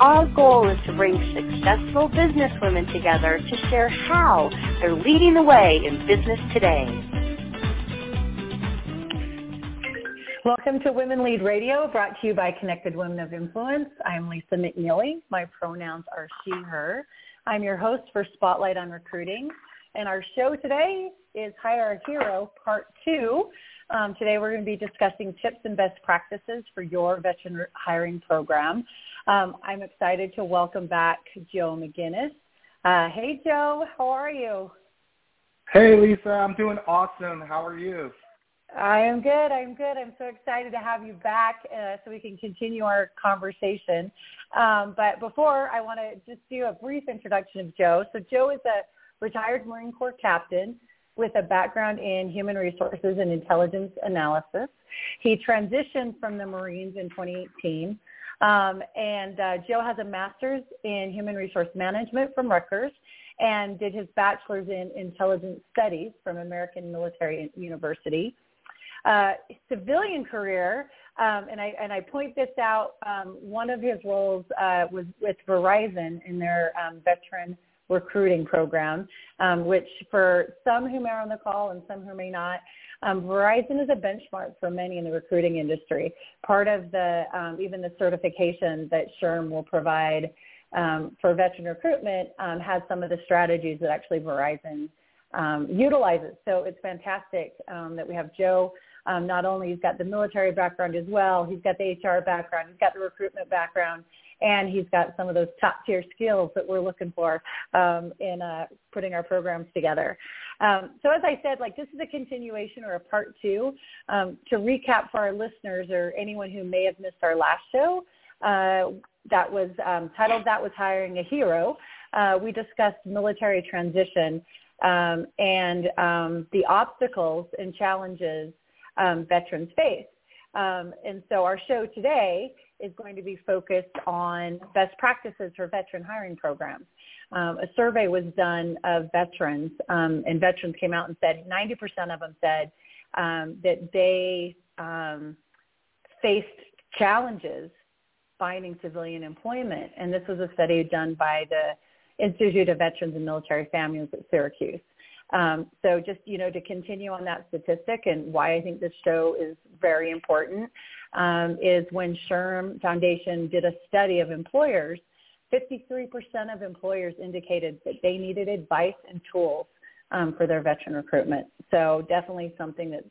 Our goal is to bring successful businesswomen together to share how they're leading the way in business today. Welcome to Women Lead Radio, brought to you by Connected Women of Influence. I'm Leesa McNealy. My pronouns are she, her. I'm your host for Spotlight on Recruiting. And our show today is Hire a Hero, Part 2. Um, today we're going to be discussing tips and best practices for your veteran hiring program. Um, I'm excited to welcome back Joe McGinnis. Uh, hey, Joe, how are you? Hey, Leesa, I'm doing awesome. How are you? I am good. I'm good. I'm so excited to have you back uh, so we can continue our conversation. Um, but before, I want to just do a brief introduction of Joe. So Joe is a retired Marine Corps captain with a background in human resources and intelligence analysis. He transitioned from the Marines in 2018 um, and uh, Joe has a master's in human resource management from Rutgers and did his bachelor's in intelligence studies from American Military University. Uh, civilian career, um, and I and I point this out. Um, one of his roles uh, was with Verizon in their um, veteran recruiting program, um, which for some who may on the call and some who may not, um, Verizon is a benchmark for many in the recruiting industry. Part of the um, even the certification that SHRM will provide um, for veteran recruitment um, has some of the strategies that actually Verizon um, utilizes. So it's fantastic that we have Joe. Not only he's got the military background as well, he's got the HR background, he's got the recruitment background, and he's got some of those top tier skills that we're looking for um, in uh, putting our programs together. Um, so as I said, like this is a continuation or a part two. Um, to recap for our listeners or anyone who may have missed our last show, uh, that was um, titled "That Was Hiring a Hero." Uh, we discussed military transition um, and um, the obstacles and challenges veterans face. And so our show today is going to be focused on best practices for veteran hiring programs. Um, a survey was done of veterans, um, and veterans came out and said 90% of them said um, that they um, faced challenges finding civilian employment. And this was a study done by the Institute of Veterans and Military Families at Syracuse. Um, so just, you know, to continue on that statistic and why I think this show is very important um, is when SHRM Foundation did a study of employers, 53% of employers indicated that they needed advice and tools um, for their veteran recruitment. So definitely something that's,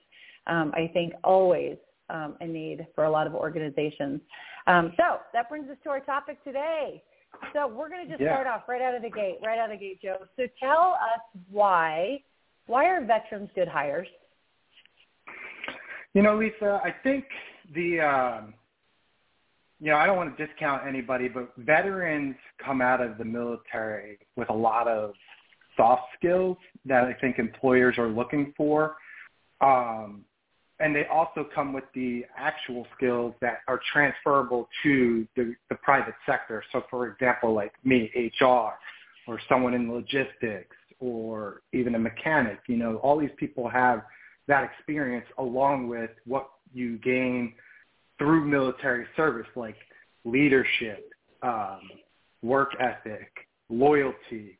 um, I think, always um, a need for a lot of organizations. Um, so that brings us to our topic today. So we're going to just yeah. start off right out of the gate, right out of the gate, Joe. So tell us why, why are veterans good hires? You know, Lisa, I think the, um, you know, I don't want to discount anybody, but veterans come out of the military with a lot of soft skills that I think employers are looking for. Um, and they also come with the actual skills that are transferable to the, the private sector. So for example, like me, HR, or someone in logistics, or even a mechanic, you know, all these people have that experience along with what you gain through military service, like leadership, um, work ethic, loyalty.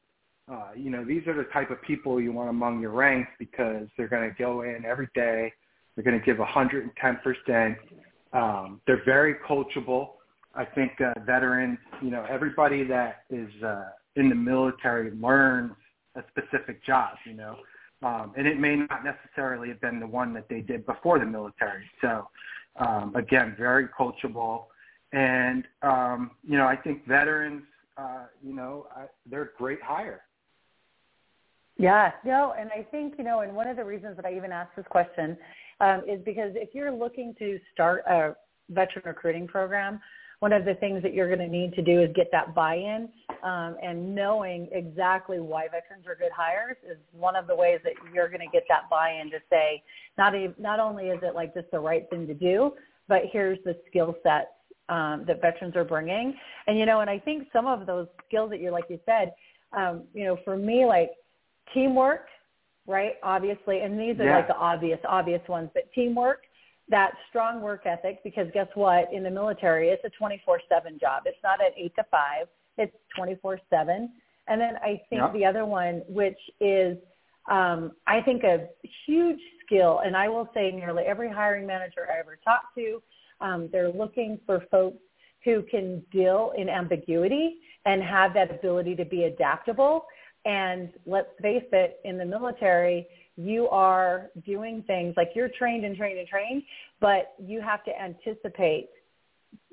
Uh, you know, these are the type of people you want among your ranks because they're going to go in every day – they're going to give 110%. Um, they're very coachable. I think uh, veterans, you know, everybody that is uh, in the military learns a specific job, you know, um, and it may not necessarily have been the one that they did before the military. So, um, again, very coachable, and um, you know, I think veterans, uh, you know, I, they're a great hire. Yeah, no, and I think you know, and one of the reasons that I even asked this question um, is because if you're looking to start a veteran recruiting program, one of the things that you're going to need to do is get that buy-in um, and knowing exactly why veterans are good hires is one of the ways that you're going to get that buy-in to say not a, not only is it like just the right thing to do, but here's the skill sets um, that veterans are bringing. And you know, and I think some of those skills that you like you said, um, you know, for me like teamwork, right? Obviously, and these are yeah. like the obvious obvious ones, but teamwork that strong work ethic because guess what? In the military, it's a 24/7 job. It's not an 8 to 5. It's 24/7. And then I think yeah. the other one which is um, I think a huge skill and I will say nearly every hiring manager I ever talked to um, they're looking for folks who can deal in ambiguity and have that ability to be adaptable. And let's face it, in the military, you are doing things like you're trained and trained and trained, but you have to anticipate,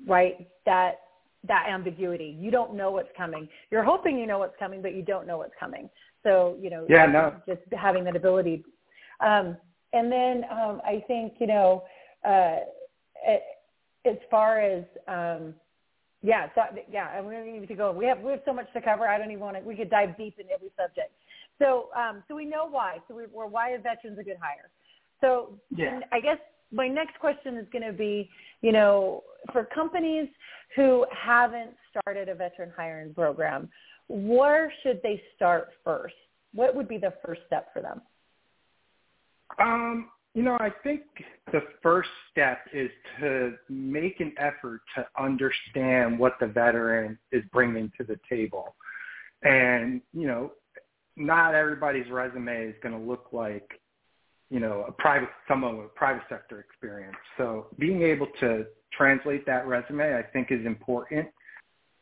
right, that that ambiguity. You don't know what's coming. You're hoping you know what's coming, but you don't know what's coming. So, you know, yeah, no. just having that ability. Um, and then um, I think, you know, uh, as far as um, yeah, so, yeah, and we don't need to go. We have we have so much to cover. I don't even want to. We could dive deep in every subject. So, um, so we know why. So we, we're why are veterans a good hire? So, yeah. I guess my next question is going to be, you know, for companies who haven't started a veteran hiring program, where should they start first? What would be the first step for them? Um, you know, I think the first step is to make an effort to understand what the veteran is bringing to the table. And, you know, not everybody's resume is going to look like, you know, a private someone with private sector experience. So being able to translate that resume, I think, is important.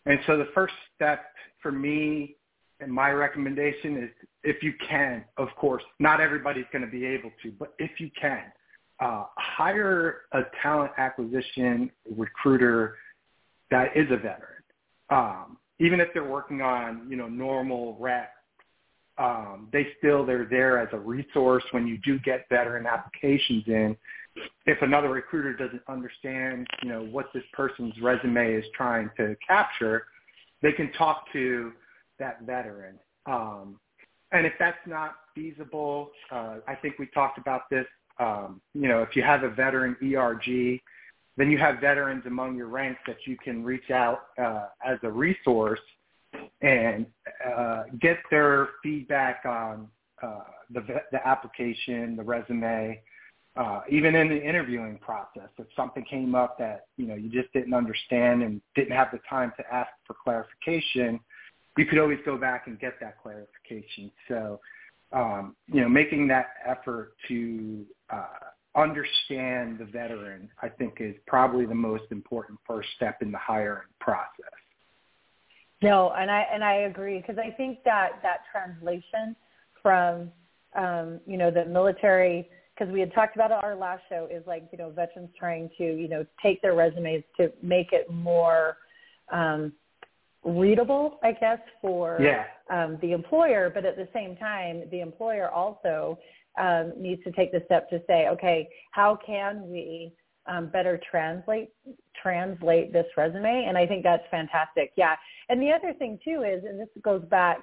And so the first step for me and my recommendation is if you can, of course, not everybody's going to be able to, but if you can, uh, hire a talent acquisition recruiter that is a veteran. Um, even if they're working on, you know, normal rec, um, they still, they're there as a resource when you do get veteran applications in. If another recruiter doesn't understand, you know, what this person's resume is trying to capture, they can talk to that veteran. Um, and if that's not feasible, uh, I think we talked about this. Um, you know, if you have a veteran ERG, then you have veterans among your ranks that you can reach out uh, as a resource and uh, get their feedback on uh, the, the application, the resume, uh, even in the interviewing process. If something came up that you know you just didn't understand and didn't have the time to ask for clarification, you could always go back and get that clarification. So, um, you know, making that effort to uh, understand the veteran, I think, is probably the most important first step in the hiring process. No, and I and I agree because I think that that translation from um, you know the military because we had talked about it our last show is like you know veterans trying to you know take their resumes to make it more um, readable, I guess, for yeah. um, the employer. But at the same time, the employer also um, needs to take the step to say, okay, how can we um, better translate translate this resume? And I think that's fantastic. Yeah. And the other thing too is, and this goes back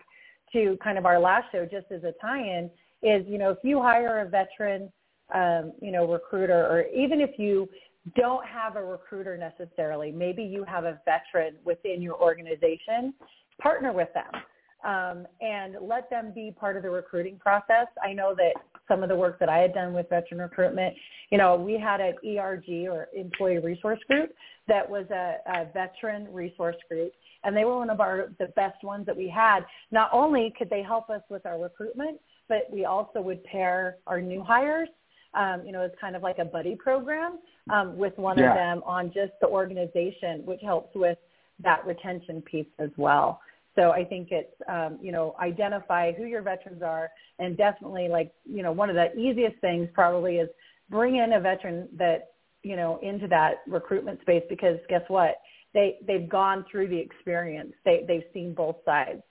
to kind of our last show, just as a tie-in, is you know if you hire a veteran, um, you know, recruiter, or even if you don't have a recruiter necessarily. Maybe you have a veteran within your organization. Partner with them um, and let them be part of the recruiting process. I know that some of the work that I had done with veteran recruitment, you know, we had an ERG or employee resource group that was a, a veteran resource group and they were one of our the best ones that we had. Not only could they help us with our recruitment, but we also would pair our new hires um, you know, it's kind of like a buddy program um, with one yeah. of them on just the organization, which helps with that retention piece as well. So I think it's, um, you know, identify who your veterans are and definitely like, you know, one of the easiest things probably is bring in a veteran that, you know, into that recruitment space because guess what? They, they've gone through the experience. They, they've seen both sides.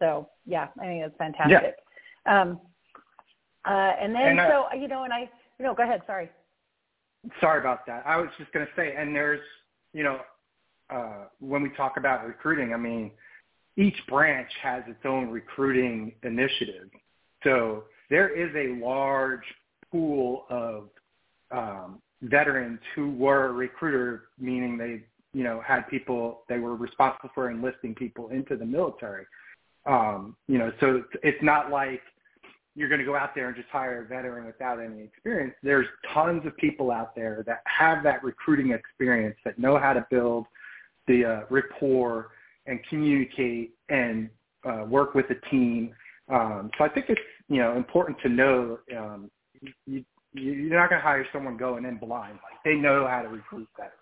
So yeah, I think it's fantastic. Yeah. Um, uh, and then, and, uh, so, you know, and I, no, go ahead. Sorry. Sorry about that. I was just going to say, and there's, you know, uh, when we talk about recruiting, I mean, each branch has its own recruiting initiative. So there is a large pool of um, veterans who were a recruiter, meaning they, you know, had people, they were responsible for enlisting people into the military. Um, you know, so it's not like you're going to go out there and just hire a veteran without any experience. There's tons of people out there that have that recruiting experience that know how to build the uh, rapport and communicate and uh, work with a team. Um, so I think it's you know important to know um, you, you're not going to hire someone going in blind. Like they know how to recruit better.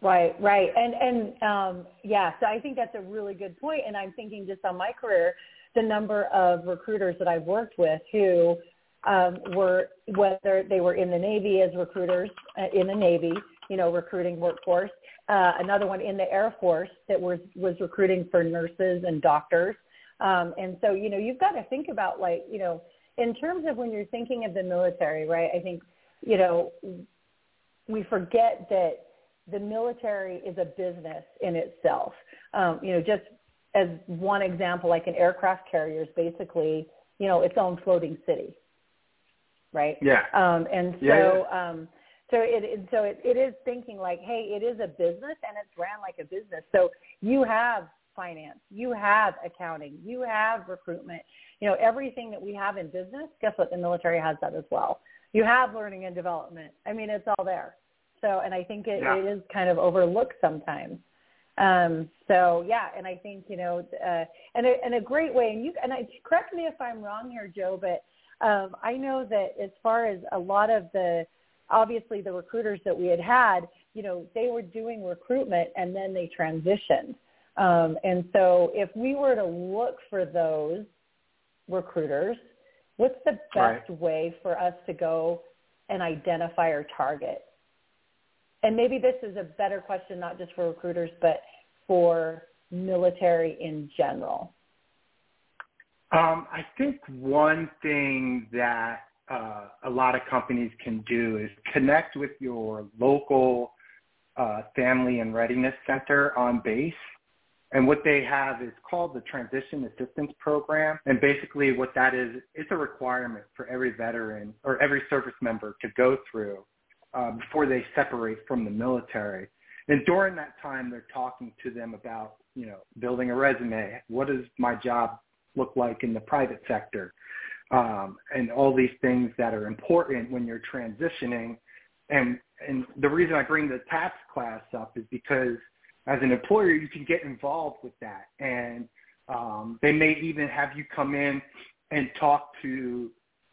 Right, right, and and um, yeah. So I think that's a really good point. And I'm thinking just on my career, the number of recruiters that I've worked with who um, were whether they were in the Navy as recruiters uh, in the Navy, you know, recruiting workforce. Uh, another one in the Air Force that was was recruiting for nurses and doctors. Um, and so, you know, you've got to think about like, you know, in terms of when you're thinking of the military, right? I think, you know, we forget that the military is a business in itself. Um, you know, just as one example, like an aircraft carrier is basically, you know, its own floating city, right? Yeah. Um, and so, yeah, yeah. Um, so it, it so it, it is thinking like, hey, it is a business and it's ran like a business. So you have finance, you have accounting, you have recruitment, you know, everything that we have in business. Guess what? The military has that as well. You have learning and development. I mean, it's all there. So, and I think it, yeah. it is kind of overlooked sometimes. Um, so yeah, and I think you know, uh, and a, and a great way. And you and I correct me if I'm wrong here, Joe, but um, I know that as far as a lot of the obviously the recruiters that we had had, you know, they were doing recruitment and then they transitioned. Um, and so if we were to look for those recruiters, what's the best right. way for us to go and identify our target? And maybe this is a better question not just for recruiters but for military in general um, i think one thing that uh, a lot of companies can do is connect with your local uh, family and readiness center on base and what they have is called the Transition Assistance Program. And basically what that is, it's a requirement for every veteran or every service member to go through uh, before they separate from the military. And during that time, they're talking to them about, you know, building a resume. What does my job look like in the private sector? Um, and all these things that are important when you're transitioning. And, and the reason I bring the TAPS class up is because as an employer, you can get involved with that. And um, they may even have you come in and talk to,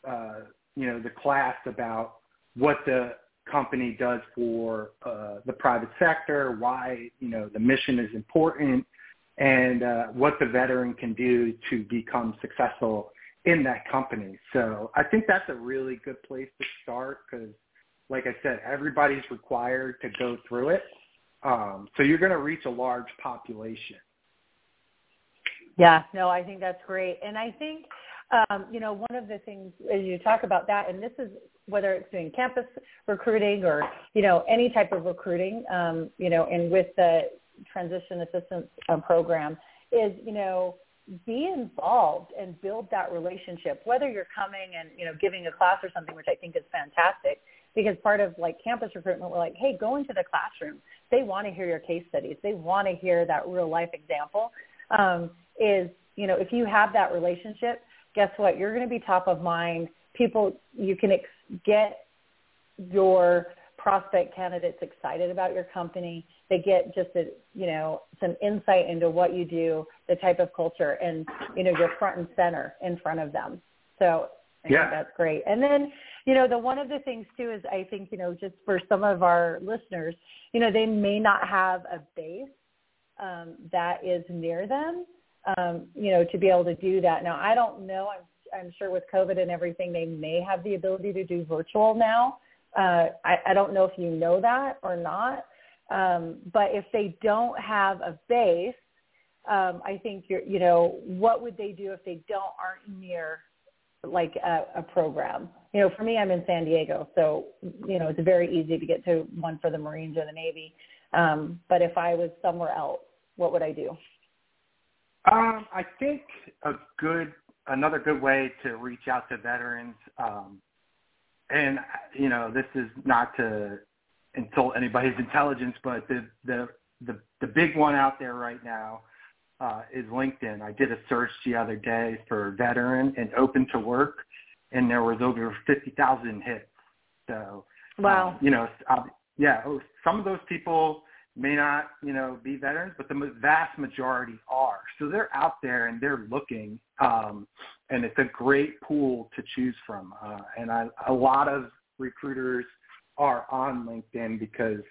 uh, you know, the class about what the company does for uh, the private sector, why you know the mission is important, and uh, what the veteran can do to become successful in that company. So I think that's a really good place to start because, like I said, everybody's required to go through it. Um, so you're going to reach a large population. Yeah, no, I think that's great, and I think um, you know one of the things as you talk about that, and this is whether it's doing campus recruiting or you know any type of recruiting, um, you know, and with the transition assistance uh, program is you know be involved and build that relationship. Whether you're coming and you know giving a class or something, which I think is fantastic, because part of like campus recruitment, we're like, hey, go into the classroom. They want to hear your case studies. They want to hear that real life example. Um, is you know if you have that relationship, guess what? You're going to be top of mind. People, you can ex- get your prospect candidates excited about your company. They get just a, you know, some insight into what you do, the type of culture, and you know, you're front and center in front of them. So I yeah. think that's great. And then, you know, the one of the things too is I think, you know, just for some of our listeners, you know, they may not have a base um, that is near them, um, you know, to be able to do that. Now, I don't know. I'm I'm sure with COVID and everything, they may have the ability to do virtual now. Uh, I, I don't know if you know that or not. Um, but if they don't have a base, um, I think you're, you know, what would they do if they don't aren't near like a, a program? you know, for me, I'm in San Diego, so you know it's very easy to get to one for the Marines or the Navy. Um, but if I was somewhere else, what would I do? Um, I think a good another good way to reach out to veterans, um, and you know, this is not to insult anybody's intelligence, but the the the, the big one out there right now uh, is LinkedIn. I did a search the other day for veteran and open to work, and there was over 50,000 hits. So, wow, um, you know, uh, yeah, oh, some of those people may not, you know, be veterans, but the vast majority are. So they're out there and they're looking, um, and it's a great pool to choose from. Uh, and I, a lot of recruiters are on LinkedIn because,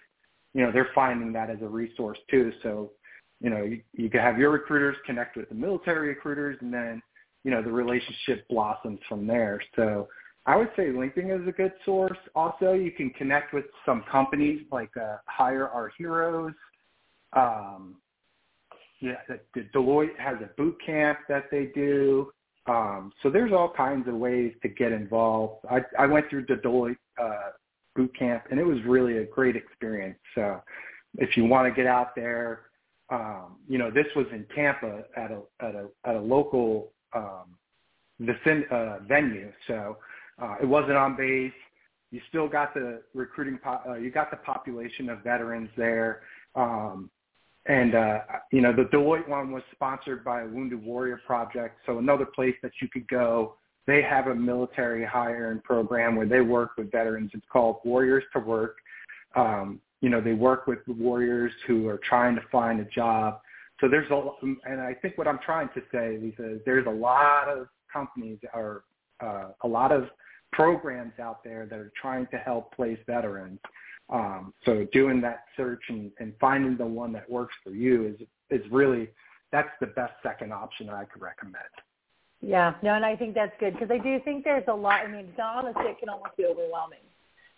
you know, they're finding that as a resource too. So, you know, you, you can have your recruiters connect with the military recruiters, and then you know, the relationship blossoms from there. So I would say LinkedIn is a good source. Also, you can connect with some companies like uh, Hire Our Heroes. Um, yeah, the, the Deloitte has a boot camp that they do. Um, so there's all kinds of ways to get involved. I, I went through the Deloitte uh, boot camp, and it was really a great experience. So if you want to get out there, um, you know, this was in Tampa at a at a at a local um, the uh, venue. So uh, it wasn't on base. You still got the recruiting. Po- uh, you got the population of veterans there. Um, and uh, you know the Deloitte one was sponsored by a Wounded Warrior Project, so another place that you could go. They have a military hiring program where they work with veterans. It's called Warriors to Work. Um, you know, they work with warriors who are trying to find a job so there's a, and I think what I'm trying to say, Leesa, is there's a lot of companies or uh, a lot of programs out there that are trying to help place veterans. Um, so doing that search and, and finding the one that works for you is is really that's the best second option I could recommend. Yeah, no, and I think that's good because I do think there's a lot. I mean, honestly, it can almost be overwhelming.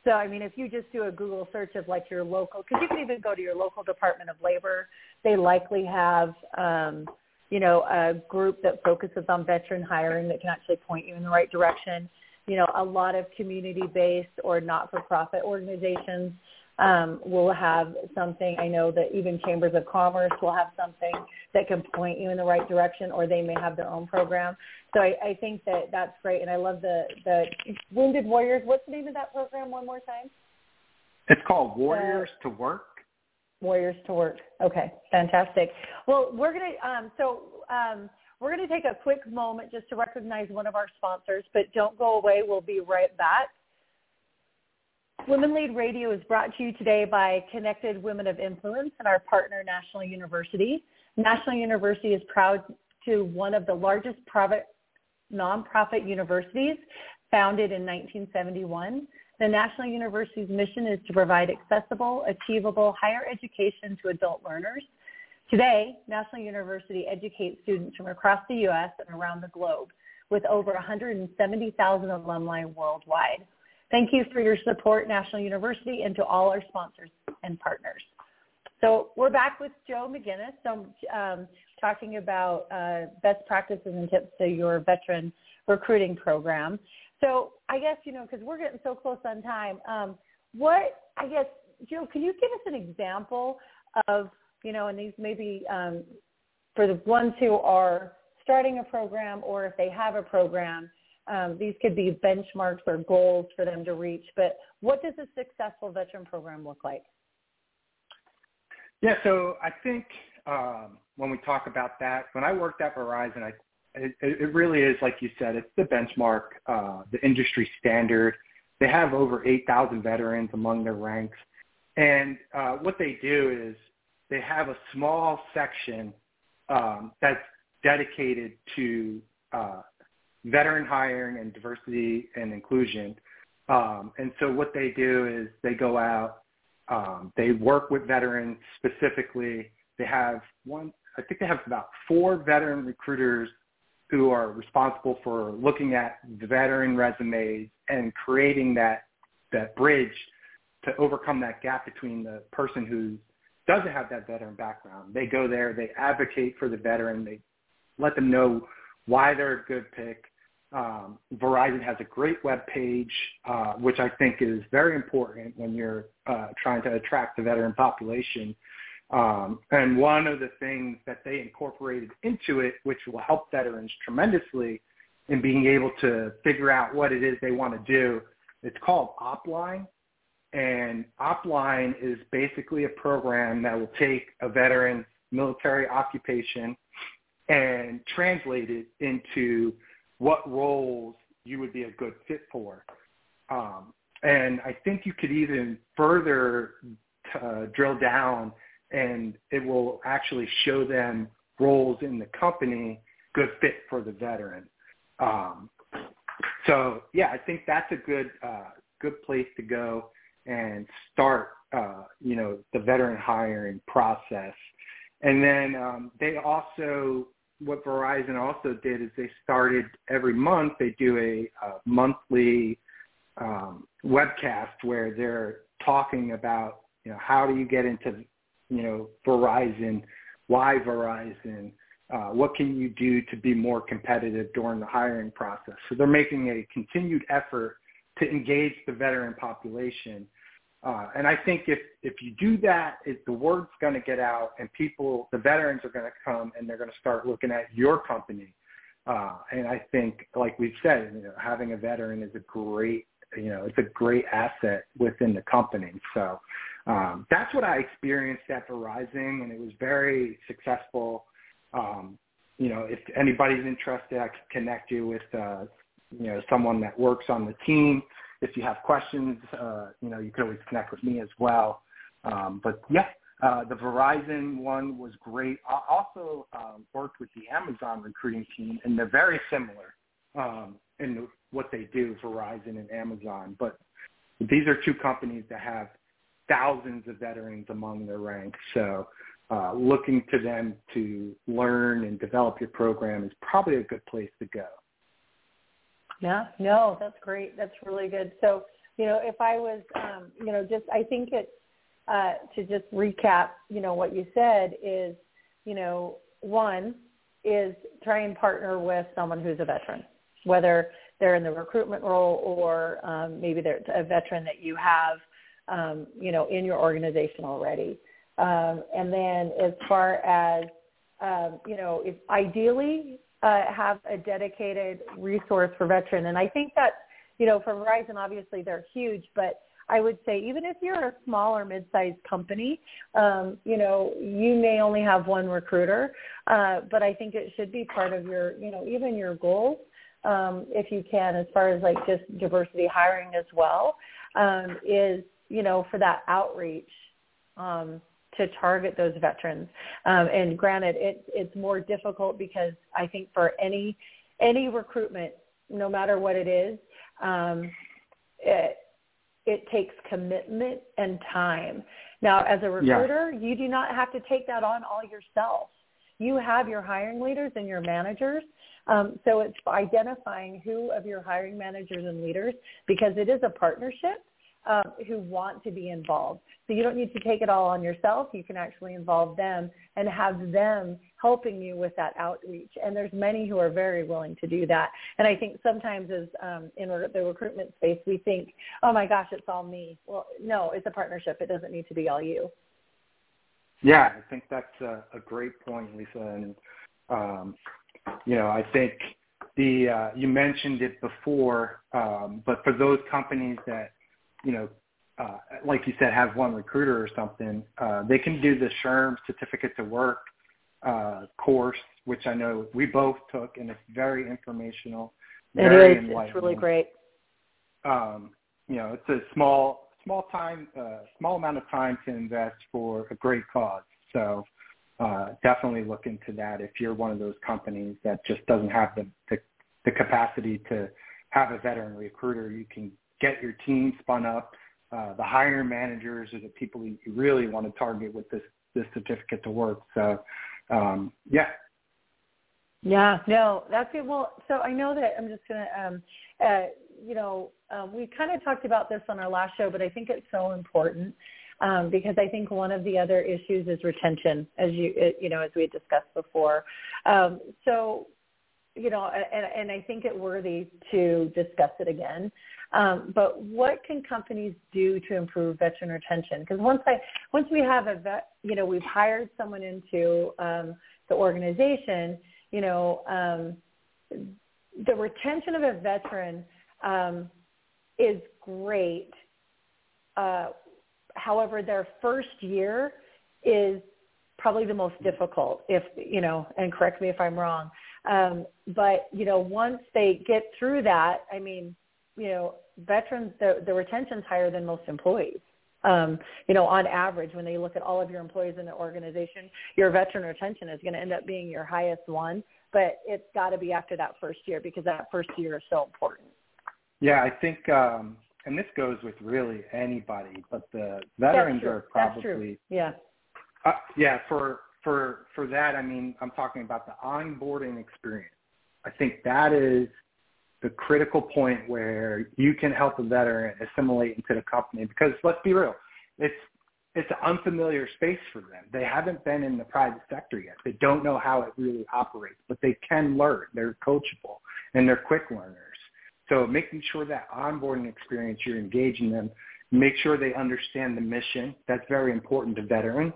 So, I mean, if you just do a Google search of like your local, because you can even go to your local Department of Labor, they likely have, um, you know, a group that focuses on veteran hiring that can actually point you in the right direction. You know, a lot of community-based or not-for-profit organizations um, will have something. I know that even chambers of commerce will have something that can point you in the right direction, or they may have their own program. So I, I think that that's great, and I love the the Wounded Warriors. What's the name of that program? One more time. It's called Warriors uh, to Work. Warriors to Work. Okay, fantastic. Well, we're gonna um, so. Um, we're going to take a quick moment just to recognize one of our sponsors, but don't go away. We'll be right back. Women Lead Radio is brought to you today by Connected Women of Influence and our partner, National University. National University is proud to one of the largest private nonprofit universities founded in 1971. The National University's mission is to provide accessible, achievable higher education to adult learners. Today, National University educates students from across the U.S. and around the globe with over 170,000 alumni worldwide. Thank you for your support, National University, and to all our sponsors and partners. So we're back with Joe McGinnis, so um, talking about uh, best practices and tips to your veteran recruiting program. So I guess, you know, because we're getting so close on time, um, what, I guess, Joe, can you give us an example of, you know, and these maybe um, for the ones who are starting a program or if they have a program, um, these could be benchmarks or goals for them to reach, but what does a successful veteran program look like? Yeah, so I think um, when we talk about that, when I worked at Verizon, I, it, it really is, like you said, it's the benchmark, uh, the industry standard. They have over 8,000 veterans among their ranks. And uh, what they do is they have a small section um, that's dedicated to uh, veteran hiring and diversity and inclusion. Um, and so what they do is they go out, um, they work with veterans specifically. They have one, I think they have about four veteran recruiters who are responsible for looking at the veteran resumes and creating that that bridge to overcome that gap between the person who doesn't have that veteran background. They go there, they advocate for the veteran, they let them know why they're a good pick, Um, Verizon has a great web page, uh, which I think is very important when you're uh, trying to attract the veteran population. Um, and one of the things that they incorporated into it, which will help veterans tremendously in being able to figure out what it is they want to do, it's called Opline. And Opline is basically a program that will take a veteran's military occupation and translate it into what roles you would be a good fit for. Um, and I think you could even further uh, drill down and it will actually show them roles in the company good fit for the veteran. Um, so yeah, I think that's a good uh, good place to go and start uh, you know the veteran hiring process. And then um, they also what Verizon also did is they started every month they do a, a monthly um, webcast where they're talking about you know how do you get into you know Verizon, why Verizon, uh, what can you do to be more competitive during the hiring process. So they're making a continued effort to engage the veteran population uh, and I think if if you do that, the word's going to get out, and people, the veterans, are going to come and they're going to start looking at your company. Uh, and I think, like we've said, you know, having a veteran is a great, you know, it's a great asset within the company. So um, that's what I experienced at Verizon, and it was very successful. Um, you know, if anybody's interested, I can connect you with, uh, you know, someone that works on the team if you have questions, uh, you know, you can always connect with me as well. Um, but yeah, uh, the Verizon one was great. I also um, worked with the Amazon recruiting team, and they're very similar um, in what they do, Verizon and Amazon. But these are two companies that have thousands of veterans among their ranks. So uh, looking to them to learn and develop your program is probably a good place to go. Yeah, no, that's great. That's really good. So, you know, if I was, um, you know, just, I think it's, uh, to just recap, you know, what you said is, you know, one is try and partner with someone who's a veteran, whether they're in the recruitment role or um, maybe they're a veteran that you have, um, you know, in your organization already. Um, and then as far as, um, you know, if ideally uh, have a dedicated resource for veteran. And I think that, you know, for Verizon, obviously they're huge, but I would say even if you're a small or mid-sized company, um, you know, you may only have one recruiter, uh, but I think it should be part of your, you know, even your goals, um, if you can, as far as like just diversity hiring as well, um, is, you know, for that outreach. Um, to target those veterans. Um, and granted, it, it's more difficult because I think for any any recruitment, no matter what it is, um, it, it takes commitment and time. Now, as a recruiter, yeah. you do not have to take that on all yourself. You have your hiring leaders and your managers. Um, so it's identifying who of your hiring managers and leaders, because it is a partnership, um, who want to be involved. So you don't need to take it all on yourself. You can actually involve them and have them helping you with that outreach. And there's many who are very willing to do that. And I think sometimes as um, in the recruitment space, we think, oh my gosh, it's all me. Well, no, it's a partnership. It doesn't need to be all you. Yeah, I think that's a, a great point, Leesa. And, um, you know, I think the, uh, you mentioned it before, um, but for those companies that you know, uh, like you said, have one recruiter or something, uh, they can do the SHRM certificate to work uh, course, which I know we both took, and it's very informational. Very it is. It's really great. Um, you know, it's a small, small time, uh, small amount of time to invest for a great cause. So uh, definitely look into that if you're one of those companies that just doesn't have the, the, the capacity to have a veteran recruiter. You can get your team spun up. Uh, the hiring managers are the people you really want to target with this this certificate to work. So, um, yeah. Yeah, no, that's it. Well, so I know that I'm just gonna, um, uh, you know, um, we kind of talked about this on our last show, but I think it's so important um, because I think one of the other issues is retention, as you, you know, as we had discussed before. Um, so you know, and, and I think it worthy to discuss it again. Um, but what can companies do to improve veteran retention? Because once I once we have a vet, you know, we've hired someone into um, the organization, you know, um, the retention of a veteran um, is great. Uh, however, their first year is probably the most difficult. If you know, and correct me if I'm wrong. Um, but you know, once they get through that, I mean, you know, veterans the the retention's higher than most employees. Um, you know, on average, when they look at all of your employees in the organization, your veteran retention is going to end up being your highest one. But it's got to be after that first year because that first year is so important. Yeah, I think, um, and this goes with really anybody, but the veterans are probably yeah, uh, yeah. For for for that, I mean, I'm talking about the onboarding experience. I think that is the critical point where you can help a veteran assimilate into the company because let's be real, it's it's an unfamiliar space for them. They haven't been in the private sector yet. They don't know how it really operates, but they can learn. They're coachable and they're quick learners. So making sure that onboarding experience, you're engaging them, make sure they understand the mission. That's very important to veterans.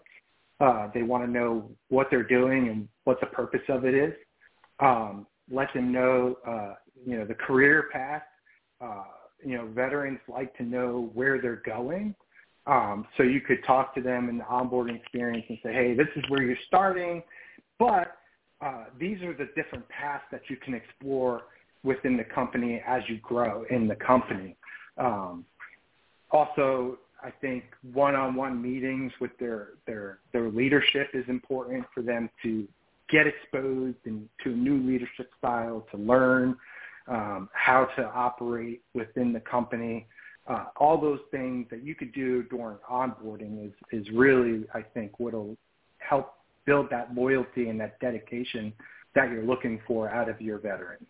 Uh, they want to know what they're doing and what the purpose of it is. Um, let them know, uh, you know, the career path. Uh, you know, veterans like to know where they're going. Um, so you could talk to them in the onboarding experience and say, hey, this is where you're starting, but uh, these are the different paths that you can explore within the company as you grow in the company. Um, also, I think one-on-one meetings with their their their leadership is important for them to get exposed into a new leadership style, to learn um, how to operate within the company. Uh, all those things that you could do during onboarding is, is really, I think, what will help build that loyalty and that dedication that you're looking for out of your veterans.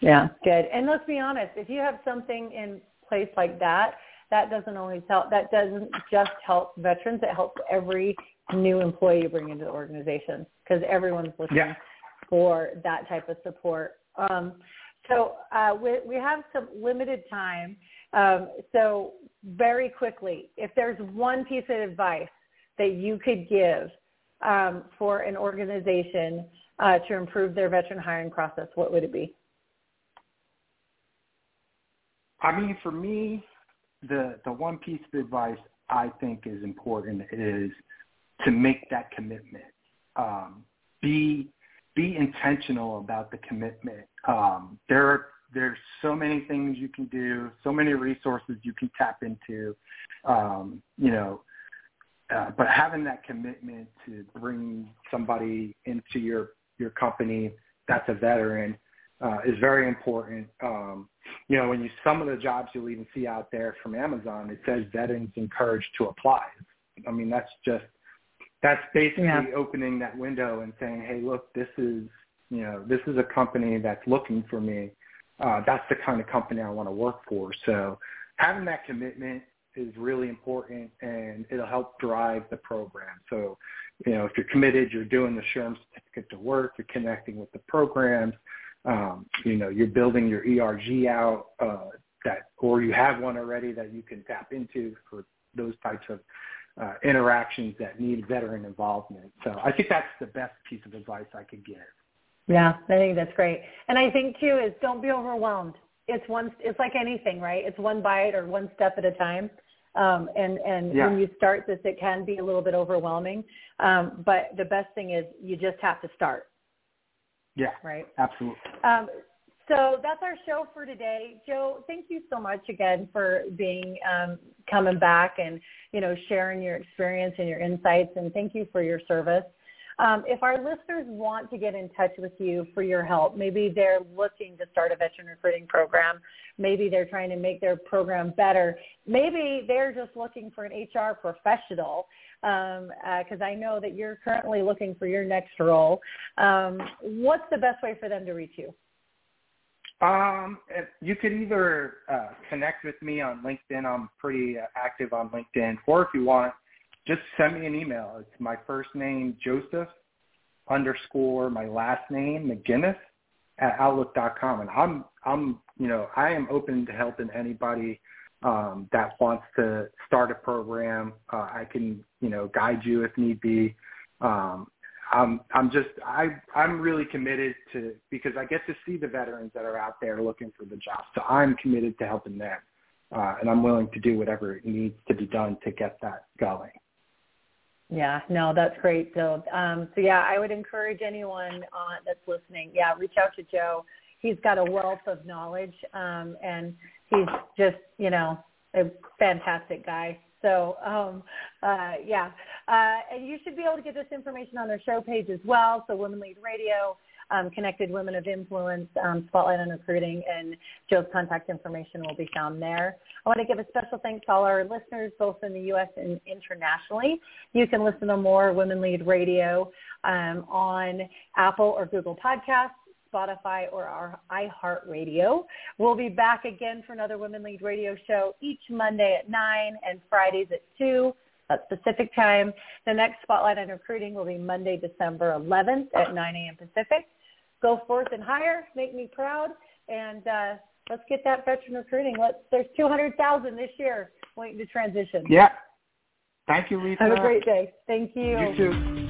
Yeah, good. And let's be honest, if you have something in place like that, that doesn't always help. That doesn't just help veterans. It helps every new employee you bring into the organization because everyone's looking yeah. for that type of support. Um, so uh, we, we have some limited time. Um, so very quickly, if there's one piece of advice that you could give um, for an organization uh, to improve their veteran hiring process, what would it be? I mean, for me, the the one piece of advice I think is important is to make that commitment. Um, be be intentional about the commitment. Um, there are there's so many things you can do, so many resources you can tap into. Um, you know, uh, but having that commitment to bring somebody into your your company that's a veteran uh, is very important. Um, you know, when you some of the jobs you'll even see out there from Amazon, it says veterans encouraged to apply. I mean, that's just that's basically yeah. opening that window and saying, hey, look, this is you know this is a company that's looking for me. Uh, that's the kind of company I want to work for. So having that commitment is really important, and it'll help drive the program. So you know, if you're committed, you're doing the SHRM certificate to work, you're connecting with the programs, um, you know, you're building your ERG out uh, that, or you have one already that you can tap into for those types of uh, interactions that need veteran involvement. So I think that's the best piece of advice I could give. Yeah, I think that's great. And I think too is don't be overwhelmed. It's one. It's like anything, right? It's one bite or one step at a time. Um, and and yeah. when you start this, it can be a little bit overwhelming. Um, but the best thing is you just have to start. Yeah. Right. Absolutely. Um, so that's our show for today. Joe, thank you so much again for being um, coming back and you know sharing your experience and your insights, and thank you for your service. Um, if our listeners want to get in touch with you for your help, maybe they're looking to start a veteran recruiting program, maybe they're trying to make their program better, maybe they're just looking for an HR professional because um, uh, I know that you're currently looking for your next role. Um, what's the best way for them to reach you? Um, you could either uh, connect with me on LinkedIn. I'm pretty uh, active on LinkedIn. Or if you want, just send me an email. It's my first name, Joseph underscore my last name McGinnis at outlook.com, and I'm I'm you know I am open to helping anybody um, that wants to start a program. Uh, I can you know guide you if need be. Um, I'm I'm just I I'm really committed to because I get to see the veterans that are out there looking for the job. So I'm committed to helping them, uh, and I'm willing to do whatever needs to be done to get that going. Yeah, no, that's great. So, um, so yeah, I would encourage anyone uh, that's listening. Yeah, reach out to Joe. He's got a wealth of knowledge, um, and he's just you know a fantastic guy. So um, uh, yeah, uh, and you should be able to get this information on their show page as well. So Women Lead Radio, um, Connected Women of Influence, um, SpotLite on Recruiting, and Joe's contact information will be found there. I want to give a special thanks to all our listeners, both in the U.S. and internationally. You can listen to more Women Lead Radio um, on Apple or Google Podcasts. Spotify or our iHeartRadio. We'll be back again for another Women Lead Radio show each Monday at 9 and Fridays at 2 at Pacific time. The next SpotLite on Recruiting will be Monday, December 11th at 9 a.m. Pacific. Go forth and hire. Make me proud. And uh, let's get that veteran recruiting. Let's, there's 200,000 this year waiting to transition. Yeah. Thank you, Leesa. Have a great day. Thank you. You too.